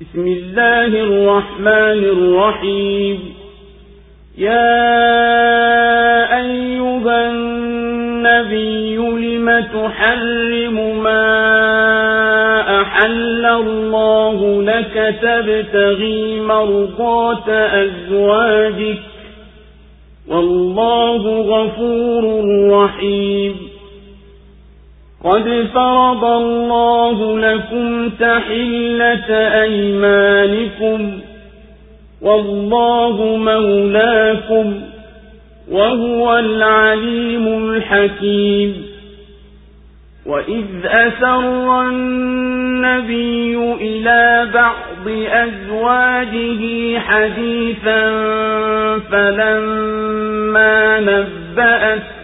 بسم الله الرحمن الرحيم. يا أيها النبي لم تحرم ما أحل الله لك تبتغي مرضات أزواجك؟ والله غفور رحيم. قد فرض الله لكم تحلة أيمانكم والله مولاكم وهو العليم الحكيم وإذ أسر النبي إلى بعض أزواجه حديثا فلما نبأت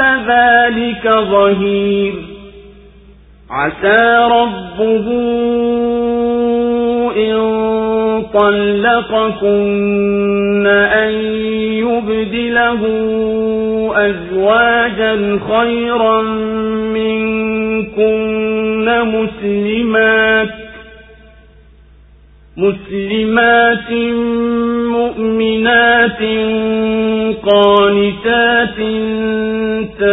ذلك ظهير. عسى ربه إن طلقكن أن يبدله أزواجا خيرا منكن مسلمات مسلمات مؤمنات قانتات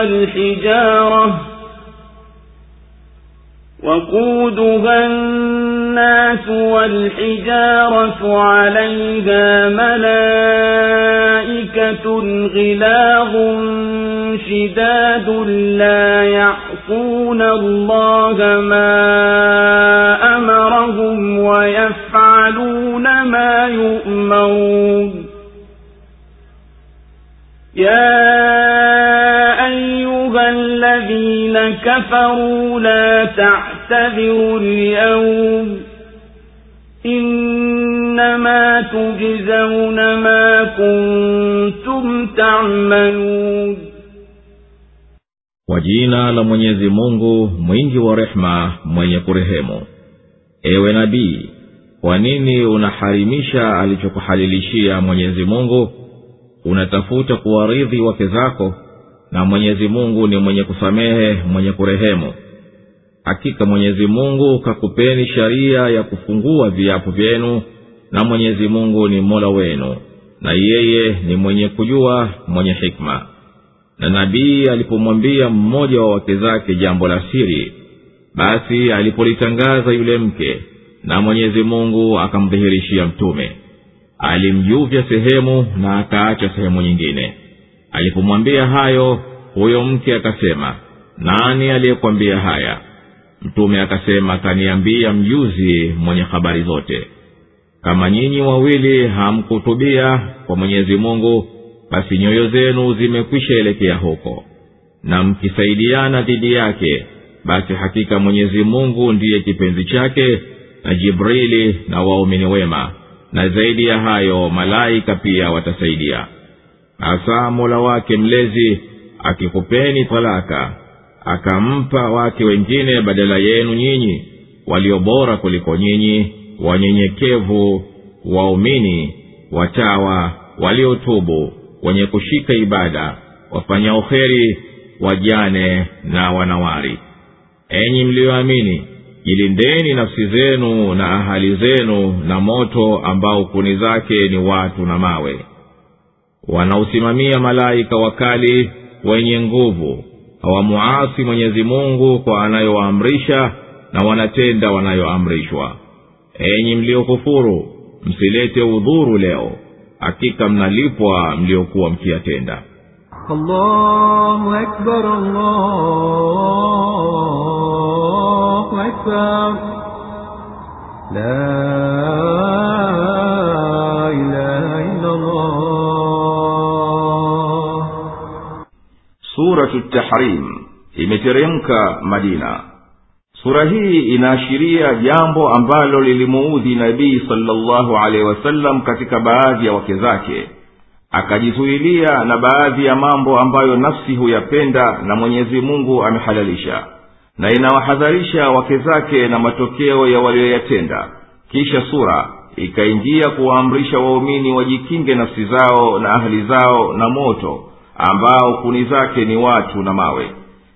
والحجارة وقودها الناس والحجارة عليها ملائكة غلاظ شداد لا يعصون الله ما أمرهم ويفعلون ما يؤمرون. يا كفروا لا تعتذروا اليوم إنما تجزون ما كنتم تعملون kwa jina la mwenyezi mungu mwingi wa rehema mwenye kurehemu ewe nabii kwa nini unaharimisha alichokuhalilishia mwenyezi mungu unatafuta kuwaridhi wake zako Na mwenyezi mungu ni mwenye kusamehe mwenye kurehemu. Hakika mwenyezi mungu kakupeni sharia ya kufungua viapo vyenu na mwenyezi mungu ni mola wenu na yeye ni mwenye kujua mwenye hikma. Na nabii alipomwambia mmoja wa wake zake jambo la siri basi alipolitangaza yule mke na mwenyezi mungu akamdhihirishia mtume. Alimjuvya sehemu na akaacha sehemu nyingine alipomwambia hayo huyo mke akasema nani aliyekwambia haya? Mtume akasema kaniambia mjuzi mwenye habari zote. Kama nyinyi wawili hamkutubia kwa mwenyezi mungu basi nyoyo zenu zimekwisha elekea huko. Na mkisaidiana dhidi yake basi hakika mwenyezi mungu ndiye kipenzi chake na jibrili na waumini wema. Na zaidi ya hayo malaika pia watasaidia hasa mola wake mlezi akikupeni talaka akampa wake wengine badala yenu nyinyi walio bora kuliko nyinyi wanyenyekevu waumini watawa waliotubu wenye kushika ibada wafanya uheri wajane na wanawari. Enyi mliyoamini jilindeni nafsi zenu na ahali zenu na moto ambao kuni zake ni watu na mawe wanaosimamia malaika wakali wenye nguvu hawamuasi mwenyezi mungu kwa anayowaamrisha na wanatenda wanayoamrishwa. Enyi mliokufuru msilete udhuru leo. Hakika mnalipwa mliokuwa mkiyatenda. La suratu imeteremka madina. Sura hii inaashiria jambo ambalo lilimuudhi nabii salllahu alehi wasallam katika baadhi ya wake zake. Akajizuilia na baadhi ya mambo ambayo nafsi huyapenda na mwenyezi mungu amehalalisha. Na inawahadharisha wake zake na matokeo ya walioyatenda. Kisha sura ikaingia kuwaamrisha waumini wajikinge nafsi zao na ahli zao na moto ambao kuni zake ni watu na mawe.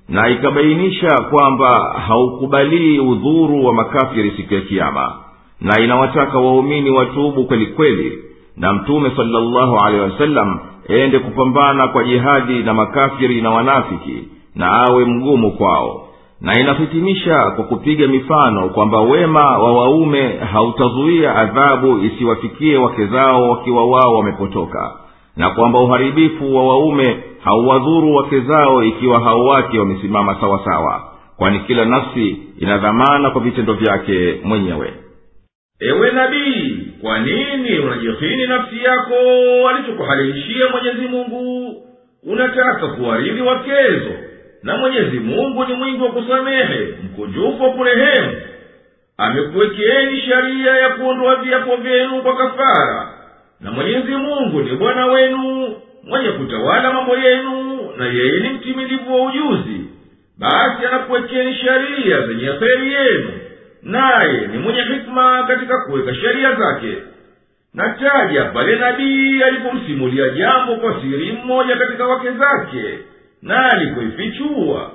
Na ikabainisha kwamba haukubalii udhuru wa makafiri siku ya kiama na inawataka waumini watubu kweli kweli. Na mtume salllahu alehi wasallam ende kupambana kwa jihadi na makafiri na wanafiki na awe mgumu kwao. Na inahitimisha kwa kupiga mifano kwamba wema wa waume hautazuia adhabu isiwafikie wake zao wakiwa wao wamepotoka na kwamba uharibifu wa waume hauwadhuru wake zao ikiwa hao wake wamesimama sawasawa kwani kila nafsi ina dhamana kwa vitendo vyake mwenyewe. Ewe nabii kwa nini unajihini nafsi yako alichokuhalilishia mwenyezi mungu? Unataka kuwaridhi wakezo na mwenyezi mungu ni mwingi wa kusamehe mkunjufu wa kurehemu. Amekuwekeeni sheria ya kuondoa viapo vyenu kwa kafara na mwenyezi mungu ni bwana wenu mwenye kutawala mambo yenu na yeye ni mtimilivu wa ujuzi. Basi anakuwekeni sheria zenye heri yenu naye ni mwenye hikma katika kuweka sheria zake. Nataja pale nabii alipomsimulia jambo kwa siri mmoja katika wake zake na alipoifichua.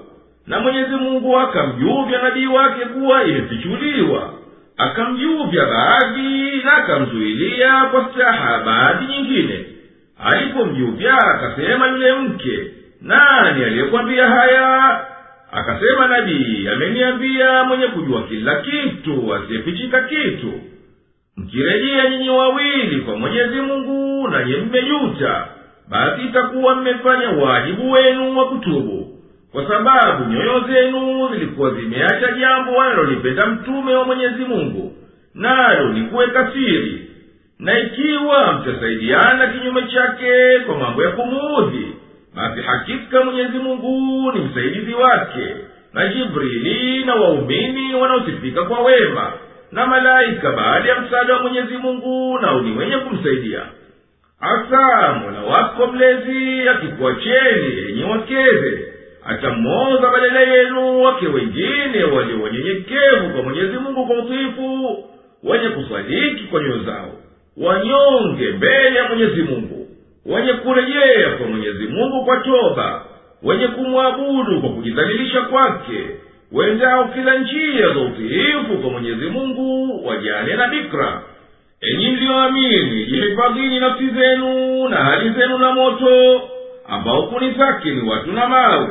Na mwenyezi mungu akamjuvya nabii wake kuwa imefichuliwa akamjuvya baadhi na akamzuilia kwa staha baadhi nyingine. Alipomjuvya akasema yule mke nani aliyekwambia haya? Akasema nabii ameniambia mwenye kujua kila kitu asiyefichika kitu. Mkirejea nyinyi wawili kwa mwenyezi mungu nanye mmejuta. Basi itakuwa mmefanya wajibu wenu wa kutubu kwa sababu nyoyo zenu zilikuwa zimeacha jambo wanalolipenda mtume wa mwenyezi mungu nalo ni kuweka siri na ikiwa mtasaidiana kinyume chake kwa mambo ya kumuudhi basi hakika mwenyezi mungu ni msaidizi wake na jibrili na waumini wanaosifika kwa wema na malaika baada ya msaada wa mwenyezi mungu nao ni wenye kumsaidia. Hasa mola wako mlezi akikuacheni yenye wakeze atammoza badala yenu wake wengine walio wanyenyekevu kwa mwenyezi mungu kwa utiifu wenye kusadiki kwa nyoyo zao wanyonge mbele ya mwenyezi mungu wenye kurejea kwa mwenyezi mungu kwa toba wenye kumwabudu kwa kujidhalilisha kwake wendao kila njia za utiifu kwa mwenyezi mungu wajane na bikra. Enyi mliyoamini jihifadhini nafsi zenu na hali zenu na moto ambao kuni zake ni watu na mawe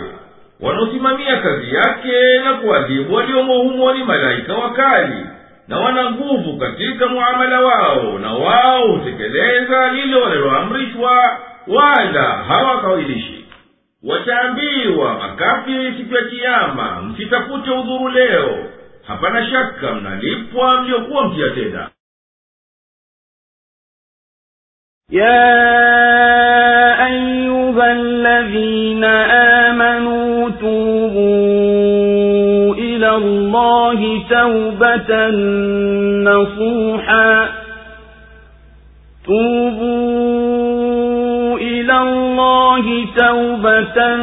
wanaosimamia kazi yake na kuadhibu waliomo humo ni malaika wakali na wana nguvu katika muamala wao na wao hutekeleza lile wanaloamrishwa wala hawakawilishi. Wataambiwa makafiri siku ya kiama msitafute udhuru leo. Hapana shaka mnalipwa mliokuwa mkiyatenda. Ya ayuha ladhina الله توبة نصوحا. توبوا إلى الله توبة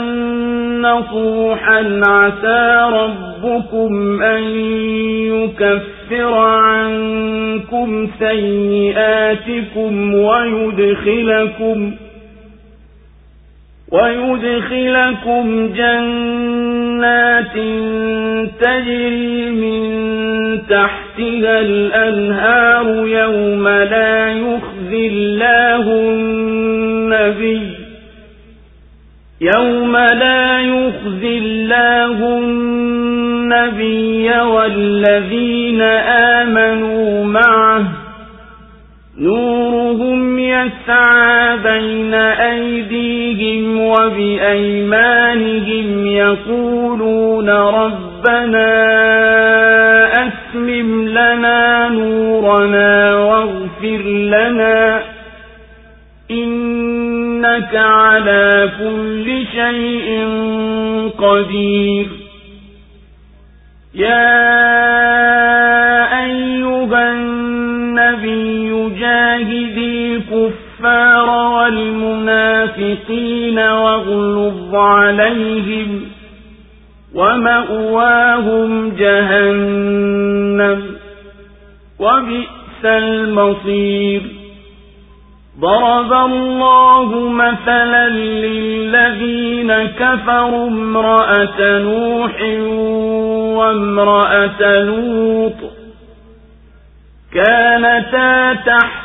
نصوحا. عسى ربكم أن يكفر عنكم سيئاتكم ويدخلكم ويدخلكم جنات تجري من تحتها الأنهار يوم لا يخزي الله النبي يوم لا يخزي الله النبي والذين آمنوا معه نورهم يسعى بين أيديهم وبأيمانهم يقولون ربنا أسمم لنا نورنا واغفر لنا إنك على كل شيء قدير. يا أيها النبي جاهد الكفار والمنافقين واغلظ عليهم ومأواهم جهنم وبئس المصير. ضرب الله مثلا للذين كفروا امرأة نوح وامرأة لوط كانتا تحت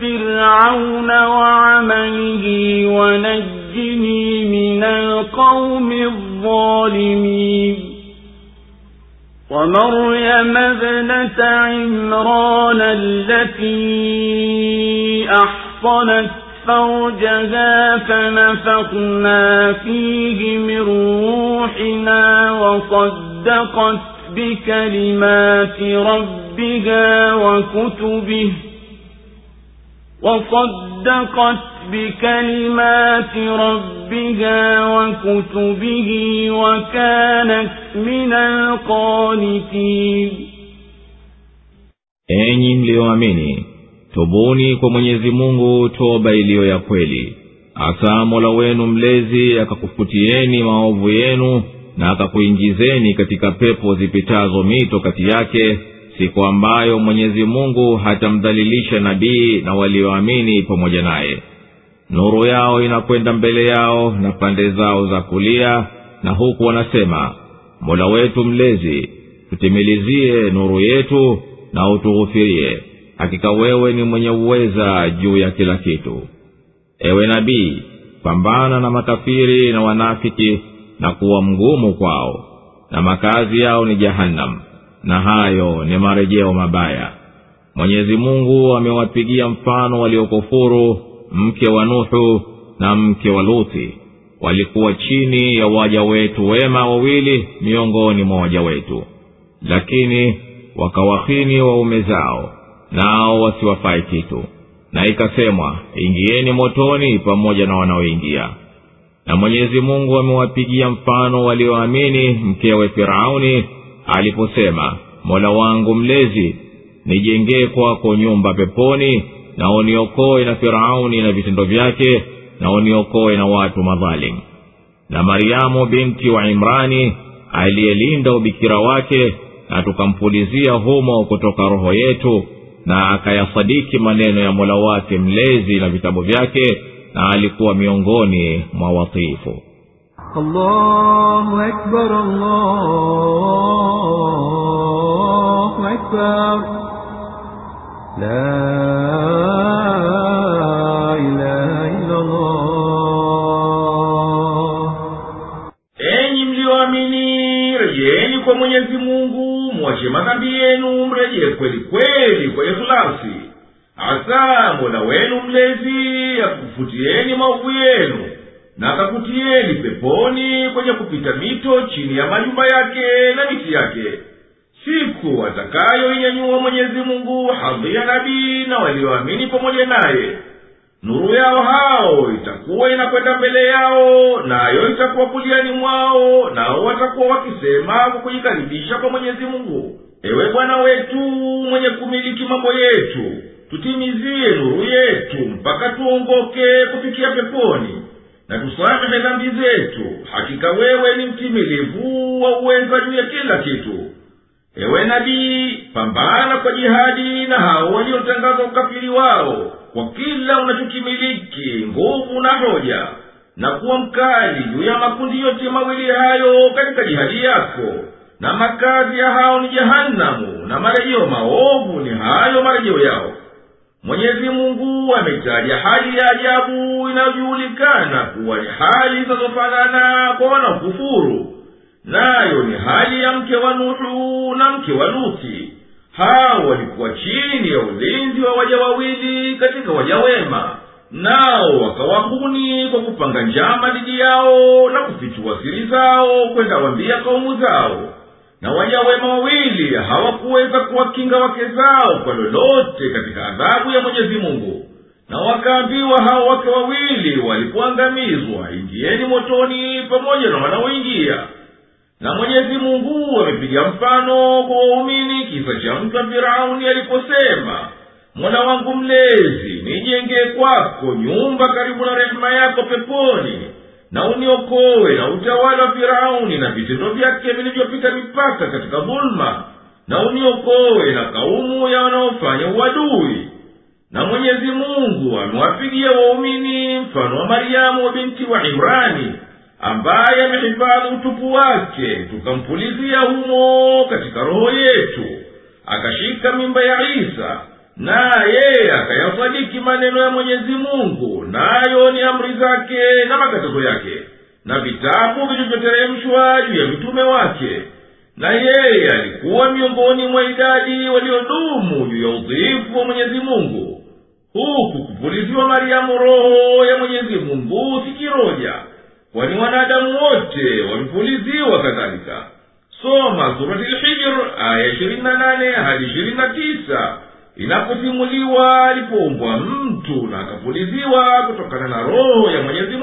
فرعون وعمله ونجني من القوم الظالمين. ومريم ابنة عمران التي أحصنت فرجها فنفخنا فيه من روحنا وصدقت بكلمات ربها وكتبه. وصدقت بكلمات ربها وكتبه وكانت من القانتين enyi mliyoamini tubuni kwa mwenyezi mungu toba iliyo ya kweli asa mola wenu mlezi akakufutieni maovu yenu na akakuingizeni katika pepo zipitazo mito kati yake siku ambayo mwenyezi mungu hatamdhalilisha nabii na walioamini pamoja naye. Nuru yao inakwenda mbele yao na pande zao za kulia na huku wanasema mola wetu mlezi tutimilizie nuru yetu na utughufirie. Hakika wewe ni mwenye uweza juu ya kila kitu. Ewe nabii pambana na makafiri na wanafiki na kuwa mgumu kwao na makazi yao ni jahannam na hayo ni marejeo mabaya. Mwenyezi mungu amewapigia mfano waliokufuru mke wa nuhu na mke wa luthi. Walikuwa chini ya waja wetu wema wawili miongoni mwa waja wetu. Lakini wakawahini waume zao nao wasiwafai kitu. Na ikasemwa ingieni motoni pamoja na wanaoingia. Na mwenyezi mungu amewapigia mfano walioamini mkewe firauni aliposema mola wangu mlezi nijengee kwako nyumba peponi na uniokoe na firauni na vitendo vyake na uniokoe na watu madhalimu na maryamu binti wa imrani aliyelinda ubikira wake na tukampulizia humo kutoka roho yetu na akayasadiki maneno ya mola wake mlezi na vitabu vyake na alikuwa miongoni mwa watiifu الله أكبر الله أكبر لا إله إلا الله enyi mlioamini rejeni kwa mwenyezi mungu mwache madhambi yenu mrejee kweli kweli kwa ikhlasi hasa mola wenu mlezi akukufutieni maovu yenu na akakutieni peponi kwenye kupita mito chini ya majumba yake na miti yake. Siku atakayoinyanyua mwenyezi mungu hadhi ya nabii na walioamini pamoja naye. Nuru yao hao itakuwa inakwenda mbele yao nayo itakuwa kuliani mwao nao watakuwa wakisema kwa kujikaribisha kwa mwenyezi mungu. Ewe bwana wetu mwenye kumiliki mambo yetu tutimizie nuru yetu mpaka tuongoke kufikia peponi na tusamehe dhambi zetu hakika wewe ni mtimilivu wa uweza juu ya kila kitu. Ewe nabii pambana kwa jihadi na hao waliotangaza ukafiri wao. Kwa kila unachokimiliki nguvu na hoja na kuwa mkali juu ya makundi yote mawili hayo katika jihadi yako. Na makazi ya hao ni jehanamu na marejeo maovu ni hayo marejeo yao mwenyezi mungu ametaja hali ya ajabu inayojulikana kuwa ni hali zinazofanana kwa wanaokufuru nayo ni hali ya mke wa nuhu na mke wa luti. Hao walikuwa chini ya ulinzi wa waja wawili katika waja wema. Nao wakawahuni kwa kupanga njama dhidi yao na kufichua siri zao kwenda wambia kaumu zao na waja wema wawili hawakuweza kuwakinga wake zao kwa lolote katika adhabu ya mwenyezi mungu. Na wakaambiwa hao wake wawili walipoangamizwa ingieni motoni pamoja na wanaoingia. Na mwenyezi mungu amepiga mfano kwa waumini kisa cha mtu wa firauni aliposema mwana wangu mlezi nijengee kwako nyumba karibu na rehema yako peponi na uniokowe na utawala wa firauni na vitendo vyake vilivyopita mipaka katika dhuluma na uniokowe na kaumu ya wanaofanya uadui. Na mwenyezi mungu amewapigia waumini mfano wa maryamu wa binti wa imrani ambaye amehifadhi utupu wake tukampulizia humo katika roho yetu. Akashika mimba ya isa naye akayasadiki maneno ya mwenyezi mungu nayo ni amri zake na makatazo yake na vitabu vilivyoteremshwa juu ya mitume wake. Na yeye alikuwa miongoni mwa idadi waliodumu juu ya udhiifu wa mwenyezi mungu huku kupuliziwa maryamu roho ya mwenyezi mungu sikiroja kwani wanadamu wote wamepuliziwa kadhalika. Soma surati lhijr aya ishirini na nane hadi ishirini na tisa inaposimuliwa alipoumbwa mtu na akapuliziwa kutokana na roho ya mwenyezi